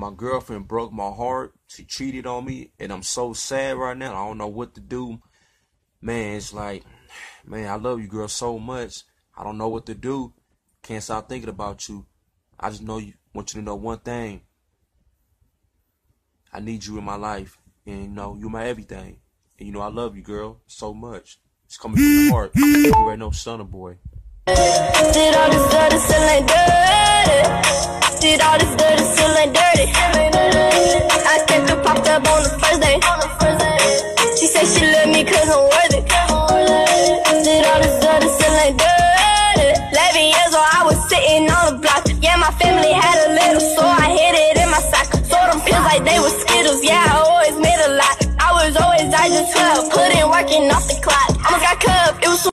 my girlfriend broke my heart. She cheated on me, and I'm so sad right now. I don't know what to do. Man, it's like, man, I love you, girl, so much. I don't know what to do. Can't stop thinking about you. I just know you want you to know one thing. I need you in my life. And you know, you're my everything. And you know I love you, girl, so much. It's coming from the heart. You ain't no Stunna Boy. Did all this dirty, up on the first day. She said she love me cause I'm worthy. Did all this dirty, still ain't dirty. 11 years old, I was sitting on the block. Yeah, my family had a little, so I hid it in my sock. Sold them pills like they were Skittles. Yeah, I always made a lot. I was always dodging 12, putting working off the clock.